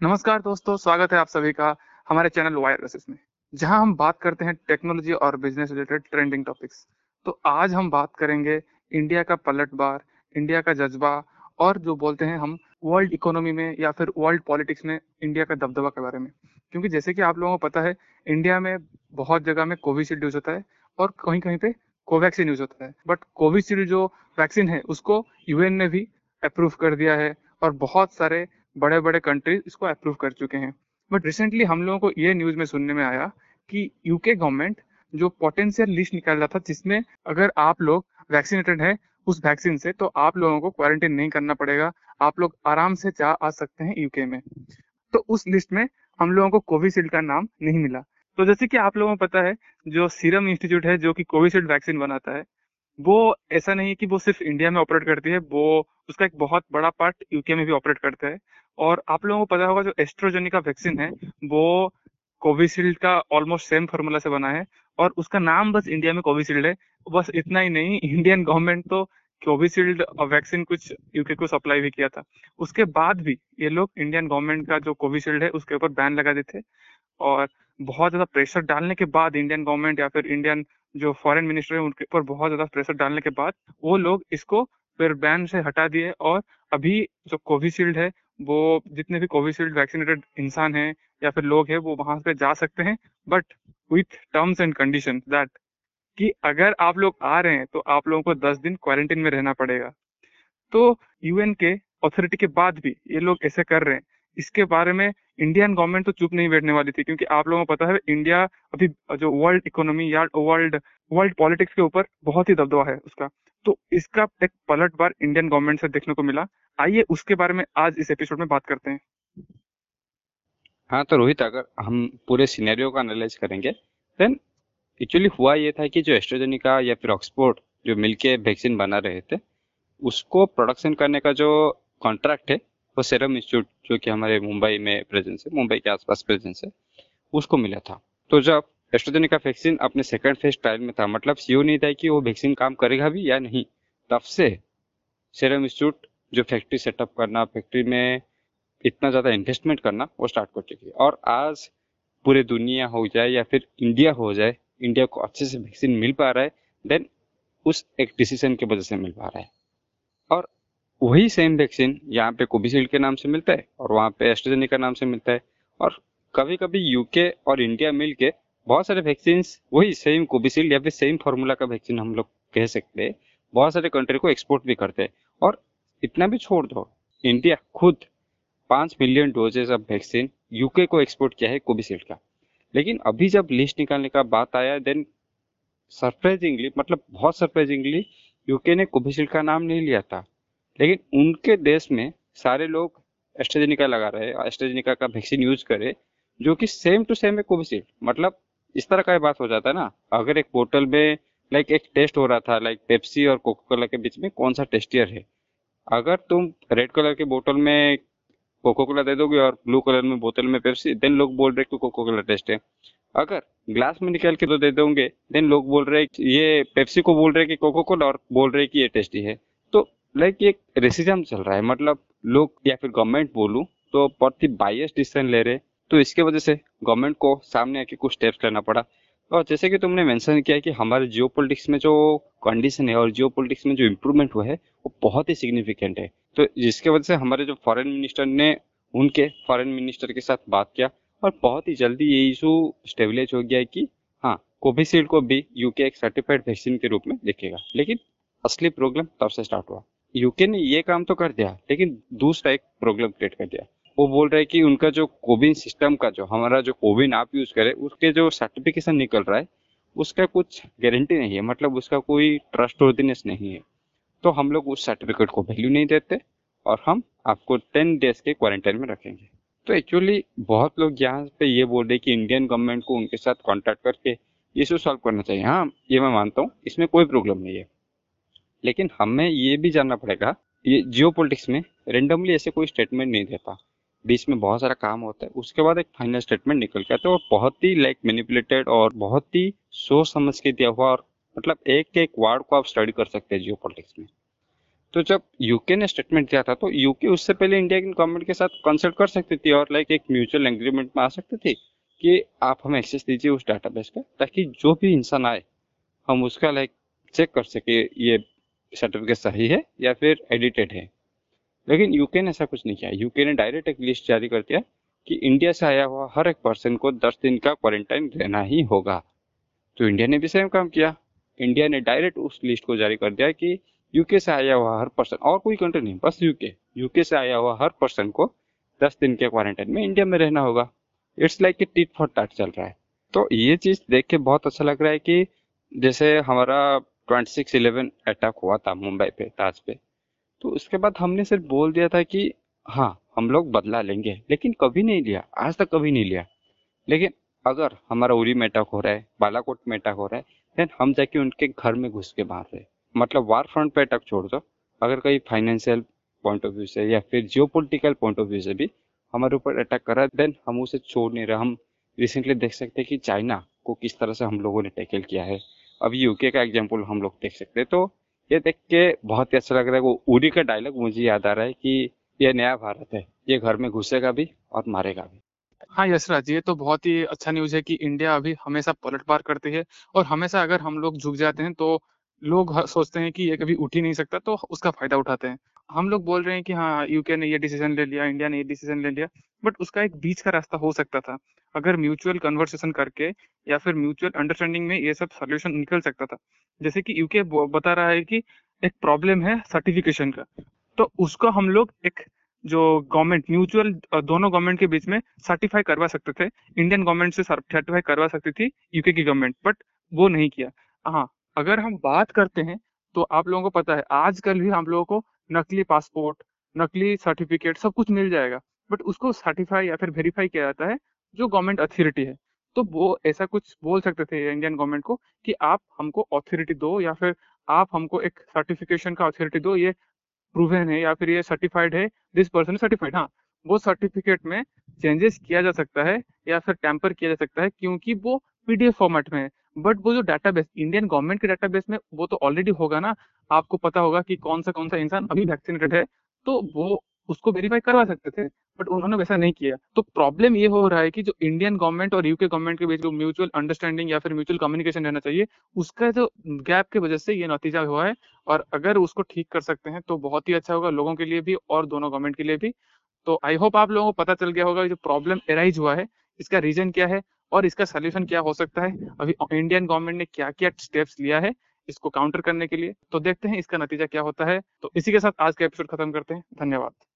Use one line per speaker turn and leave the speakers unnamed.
नमस्कार दोस्तों, स्वागत है आप सभी का हमारे चैनल वायर में, जहाँ हम बात करते हैं टेक्नोलॉजी और बिज़नेस रिलेटेड ट्रेंडिंग टॉपिक्स तो आज हम बात करेंगे इंडिया का पलटवार इंडिया का जज्बा और जो बोलते हैं हम वर्ल्ड इकोनॉमी में या फिर वर्ल्ड पॉलिटिक्स में इंडिया का दबदबा के बारे में। क्योंकि जैसे कि आप लोगों को पता है इंडिया में बहुत जगह में कोविशील्ड यूज़ होता है और कहीं कहीं पे कोवैक्सीन यूज़ होता है। बट कोविशील्ड जो वैक्सीन है, उसको यूएन ने भी अप्रूव कर दिया है और बहुत सारे बड़े बड़े कंट्रीज़ इसको अप्रूव कर चुके हैं। बट रिसेंटली हम लोगों को ये न्यूज़ में सुनने में आया कि यूके गवर्नमेंट जो पोटेंशियल लिस्ट निकाल रहा था, जिसमें अगर आप लोग वैक्सीनेटेड है उस वैक्सीन से तो आप लोगों को क्वारंटीन नहीं करना पड़ेगा। आप लोग आराम से जा आ सकते हैं यूके में। तो उस लिस्ट में हम लोगों को कोविशील्ड का नाम नहीं मिला। तो जैसे कि आप लोगों को पता है, जो सीरम इंस्टीट्यूट है, जो कि कोविशील्ड वैक्सीन बनाता है, वो ऐसा नहीं है कि वो सिर्फ़ इंडिया में ऑपरेट करती है, वो उसका एक बहुत बड़ा पार्ट यूके में भी ऑपरेट करता है। और आप लोगों को पता होगा जो एस्ट्रोजेनिका वैक्सीन है, वो कोविशील्ड का ऑलमोस्ट सेम फॉर्मूला से बना है और उसका नाम बस इंडिया में कोविशील्ड है। बस इतना ही नहीं, इंडियन गवर्नमेंट तो कोविशील्ड वैक्सीन कुछ यूके को सप्लाई भी किया था। उसके बाद भी ये लोग इंडियन गवर्नमेंट का जो कोविशील्ड है, उसके ऊपर बैन लगा देते और बहुत ज़्यादा प्रेशर डालने के बाद इंडियन गवर्नमेंट या फिर इंडियन जो फॉरेन मिनिस्टर है, उनके ऊपर बहुत ज़्यादा प्रेशर डालने के बाद वो लोग इसको फिर बैन से हटा दिए और अभी जो कोविशील्ड है वो जितने भी कोविशील्ड वैक्सीनेटेड इंसान हैं या फिर लोग हैं, वो वहाँ पे जा सकते हैं but with terms and condition that कि अगर आप लोग आ रहे हैं तो आप लोगों को दस दिन क्वारंटीन में रहना पड़ेगा। तो यूएन के अथॉरिटी के बाद भी ये लोग ऐसे कर रहे हैं। इसके बारे में इंडियन गवर्नमेंट तो चुप नहीं बैठने वाली थी, क्योंकि आप लोगों को पता है इंडिया अभी जो वर्ल्ड इकोनॉमी या वर्ल्ड वर्ल्ड पॉलिटिक्स के ऊपर बहुत ही दबदबा है उसका। तो इसका एक पलट बार इंडियन गवर्नमेंट से देखने को मिला। आइए उसके बारे में आज इस एपिसोड में बात करते हैं।
हाँ तो रोहित, अगर हम पूरे सिनेरियो का एनालाइज करेंगे देन एक्चुअली हुआ ये था कि जो एस्ट्रोजेनिका या फिर ऑक्सफोर्ड जो मिलके वैक्सीन बना रहे थे, उसको प्रोडक्शन करने का जो कॉन्ट्रैक्ट है, वो सेरम इंस्टीट्यूट जो कि हमारे मुंबई में प्रेजेंस है, मुंबई के आसपास प्रेजेंस है, उसको मिला था। तो जब एस्ट्रोजेनिका वैक्सीन अपने सेकंड फ़ेज़ ट्रायल में था। मतलब सीओ नहीं था कि वो वैक्सीन काम करेगा भी या नहीं। तब से सेरम इंस्टीट्यूट जो फैक्ट्री सेटअप करना फैक्ट्री में इतना ज़्यादा इन्वेस्टमेंट करना, वो स्टार्ट कर चुकी है। और आज पूरे दुनिया हो जाए या फिर इंडिया हो जाए इंडिया को अच्छे से वैक्सीन मिल पा रहा है देन उस एक डिसीज़न की वजह से मिल पा रहा है। और वही सेम वैक्सीन यहाँ पे कोविशील्ड के नाम से मिलता है और वहाँ पे एस्ट्रोजेनिक नाम से मिलता है। और कभी कभी यूके और इंडिया मिल के बहुत सारे वैक्सीन वही सेम कोविशील्ड या फिर सेम फॉर्मूला का वैक्सीन हम लोग कह सकते हैं। बहुत सारे कंट्री को एक्सपोर्ट भी करते हैं। और इतना भी छोड़ दो इंडिया खुद पाँच million doses of vaccine UK को एक्सपोर्ट किया है कोविशील्ड का। लेकिन अभी जब लिस्ट निकालने का बात आया देन सरप्राइजिंगली मतलब बहुत सरप्राइजिंगली यूके ने कोविशील्ड का नाम नहीं लिया था। लेकिन उनके देश में सारे लोग एस्ट्रेजेनिका लगा रहे एस्ट्रेजेनिका का वैक्सीन यूज़ करे, जो कि सेम टू सेम है कोविशील्ड मतलब इस तरह का बात हो जाता है ना। अगर एक बोतल में लाइक एक टेस्ट हो रहा था लाइक पेप्सी और कोको कोला के बीच में कौन सा टेस्टियर है? अगर तुम रेड कलर के बोतल में कोको कोला दे दोगे और ब्लू कलर में बोतल में पेप्सी देन लोग बोल रहे कि कोको कोला टेस्ट है। अगर ग्लास में निकाल के तो दे दोगे देन लोग बोल रहे ये पेप्सी को बोल रहे कि कोको कोला और बोल रहे कि ये टेस्टी है। तो लाइक एक रेसिज्म चल रहा है। मतलब लोग या फिर गवर्नमेंट बोलूँ तो बहुत ही बायस डिसीज़न ले रहे तो इसके वजह से गवर्नमेंट को सामने आके कुछ स्टेप्स लेना पड़ा। और जैसे कि तुमने मेंशन किया कि हमारे जियो में जो कंडीशन है और जियो में जो इम्प्रूवमेंट हुआ है, वो बहुत ही सिग्निफिकेंट है। तो जिसके वजह से हमारे जो फॉरेन मिनिस्टर ने, उनके फॉरेन मिनिस्टर के साथ बात किया और बहुत ही जल्दी ये इशू स्टेबलाइज हो गया है कि हाँ कोविशील्ड को भी यूके एक सर्टिफाइड वैक्सीन के रूप में देखेगा। लेकिन असली प्रॉब्लम तब से स्टार्ट हुआ। यूके ने ये काम तो कर दिया, लेकिन दूसरा एक प्रॉब्लम क्रिएट कर दिया। वो बोल रहे कि उनका जो कोविन सिस्टम का जो हमारा जो कोविन आप यूज़ करें, उसके जो सर्टिफिकेशन निकल रहा है, उसका कुछ गारंटी नहीं है मतलब उसका कोई ट्रस्ट वर्दीनेस नहीं है। तो हम लोग उस सर्टिफिकेट को वैल्यू नहीं देते और हम आपको टेन डेज़ के क्वारंटाइन में रखेंगे। तो एक्चुअली बहुत लोग यहाँ पे ये बोल रहे कि इंडियन गवर्नमेंट को उनके साथ कॉन्टेक्ट करके इशू सॉल्व करना चाहिए। हाँ ये मैं मानता हूँ, इसमें कोई प्रॉब्लम नहीं है। लेकिन हमें ये भी जानना पड़ेगा, ये जियो में रेंडमली ऐसे कोई स्टेटमेंट नहीं देता। बीच में बहुत सारा काम होता है। उसके बाद एक फाइनल स्टेटमेंट निकल के आता है। और बहुत ही लाइक मैनिपुलेटेड और बहुत ही सोच समझ के दिया हुआ और मतलब एक एक वार्ड को आप स्टडी कर सकते हैं जियो में। तो जब यूके ने स्टेटमेंट दिया था तो यूके उससे पहले इंडिया की गवर्नमेंट के साथ कंसल्ट कर सकती थी और लाइक एक म्यूचुअल एग्रीमेंट में आ सकती थी कि आप हमें एक्सेस दीजिए उस डाटाबेस का ताकि जो भी इंसान आए, हम उसका लाइक चेक कर सके ये सर्टिफिकेट सही है या फिर एडिटेड है। लेकिन यूके ने ऐसा कुछ नहीं किया। यूके ने डायरेक्ट एक लिस्ट जारी कर दिया कि इंडिया से आया हुआ हर एक पर्सन को दस दिन का क्वारंटाइन रहना ही होगा। तो इंडिया ने भी सेम काम किया। इंडिया ने डायरेक्ट उस लिस्ट को जारी कर दिया कि यूके से आया हुआ हर पर्सन और कोई कंट्री नहीं, बस यूके यूके से आया हुआ हर पर्सन को दस दिन के क्वारंटाइन में इंडिया में रहना होगा। इट्स लाइक टिट फॉर टाट चल रहा है। तो ये चीज़ देख के बहुत अच्छा लग रहा है कि जैसे हमारा ट्वेंटी सिक्स इलेवन अटैक हुआ था मुंबई पे, ताज पे। तो उसके बाद हमने सिर्फ़ बोल दिया था कि हाँ हम लोग बदला लेंगे, लेकिन कभी नहीं लिया, आज तक कभी नहीं लिया। लेकिन अगर हमारा उरी में अटैक हो रहा है, बालाकोट में अटैक हो रहा है देन हम जाके उनके घर में घुस के मार रहे मतलब वार फ्रंट पे अटैक छोड़ दो। अगर कहीं फाइनेंशियल पॉइंट ऑफ़ व्यू से या फिर जियो पॉइंट ऑफ़ व्यू से भी हमारे ऊपर अटैक कर रहा है देन हम उसे छोड़ नहीं रहे। हम रिसेंटली देख सकते हैं कि चाइना को किस तरह से हम लोगों ने टैकल किया है। अभी यूके का एग्ज़ाम्पल हम लोग देख सकते हैं। तो ये देख के बहुत ही अच्छा लग रहा है। वो उरी का डायलॉग मुझे याद आ रहा है कि ये नया भारत है। ये घर में घुसेगा भी और मारेगा भी।
हाँ यशराज, ये तो बहुत ही अच्छा न्यूज़ है कि इंडिया अभी हमेशा पलटवार करती है और हमेशा अगर हम लोग झुक जाते हैं तो लोग सोचते हैं कि ये कभी उठ ही नहीं सकता तो उसका फ़ायदा उठाते हैं। हम लोग बोल रहे हैं कि हाँ यूके ने ये डिसीज़न ले लिया इंडिया ने ये डिसीज़न ले लिया बट उसका एक बीच का रास्ता हो सकता था। अगर म्यूचुअल कन्वर्सेशन करके या फिर म्यूचुअल अंडरस्टैंडिंग में ये सब सोल्यूशन निकल सकता था। जैसे कि यूके बता रहा है कि एक प्रॉब्लम है सर्टिफिकेशन का। तो उसको हम लोग एक जो गवर्नमेंट म्यूचुअल दोनों गवर्नमेंट के बीच में सर्टिफाई करवा सकते थे। इंडियन गवर्नमेंट से सर्टिफाई करवा सकती थी यूके की गवर्नमेंट बट वो नहीं किया। हाँ अगर हम बात करते हैं तो आप लोगों को पता है, आजकल भी हम लोगों को नकली पासपोर्ट, नकली सर्टिफिकेट सब कुछ मिल जाएगा। बट उसको सर्टिफाई या फिर वेरीफाई किया जाता है, जो गवर्नमेंट अथॉरिटी है। तो वो ऐसा कुछ बोल सकते थे इंडियन गवर्नमेंट को कि आप हमको अथॉरिटी दो या फिर आप हमको एक सर्टिफिकेशन का अथॉरिटी दो, ये प्रूवन है या फिर ये सर्टिफाइड है दिस पर्सन सर्टिफाइड हाँ वो सर्टिफिकेट में चेंजेस किया जा सकता है या फिर टेम्पर किया जा सकता है, क्योंकि वो पीडीएफ फॉर्मेट में है। बट वो जो डाटाबेस इंडियन गवर्नमेंट के डाटाबेस में वो तो ऑलरेडी होगा ना। आपको पता होगा कि कौन सा कौन सा इंसान अभी वैक्सीनेटेड है तो वो उसको वेरीफाई करवा सकते थे बट उन्होंने वैसा नहीं किया। तो प्रॉब्लम ये हो रहा है कि जो इंडियन गवर्नमेंट और यूके गवर्नमेंट के बीच जो म्यूचुअल अंडरस्टैंडिंग या फिर म्यूचुअल कम्युनिकेशन रहना चाहिए, उसका जो गैप की वजह से ये नतीजा हुआ है, और अगर उसको ठीक कर सकते हैं तो बहुत ही अच्छा होगा लोगों के लिए भी और दोनों गवर्नमेंट के लिए भी। तो आई होप आप लोगों को पता चल गया होगा जो प्रॉब्लम एराइज हुआ है, इसका रीजन क्या है और इसका सोल्यूशन क्या हो सकता है? अभी इंडियन गवर्नमेंट ने क्या क्या स्टेप्स लिया है इसको काउंटर करने के लिए? तो देखते हैं इसका नतीजा क्या होता है। तो इसी के साथ आज का एपिसोड खत्म करते हैं। धन्यवाद।